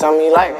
Something you like.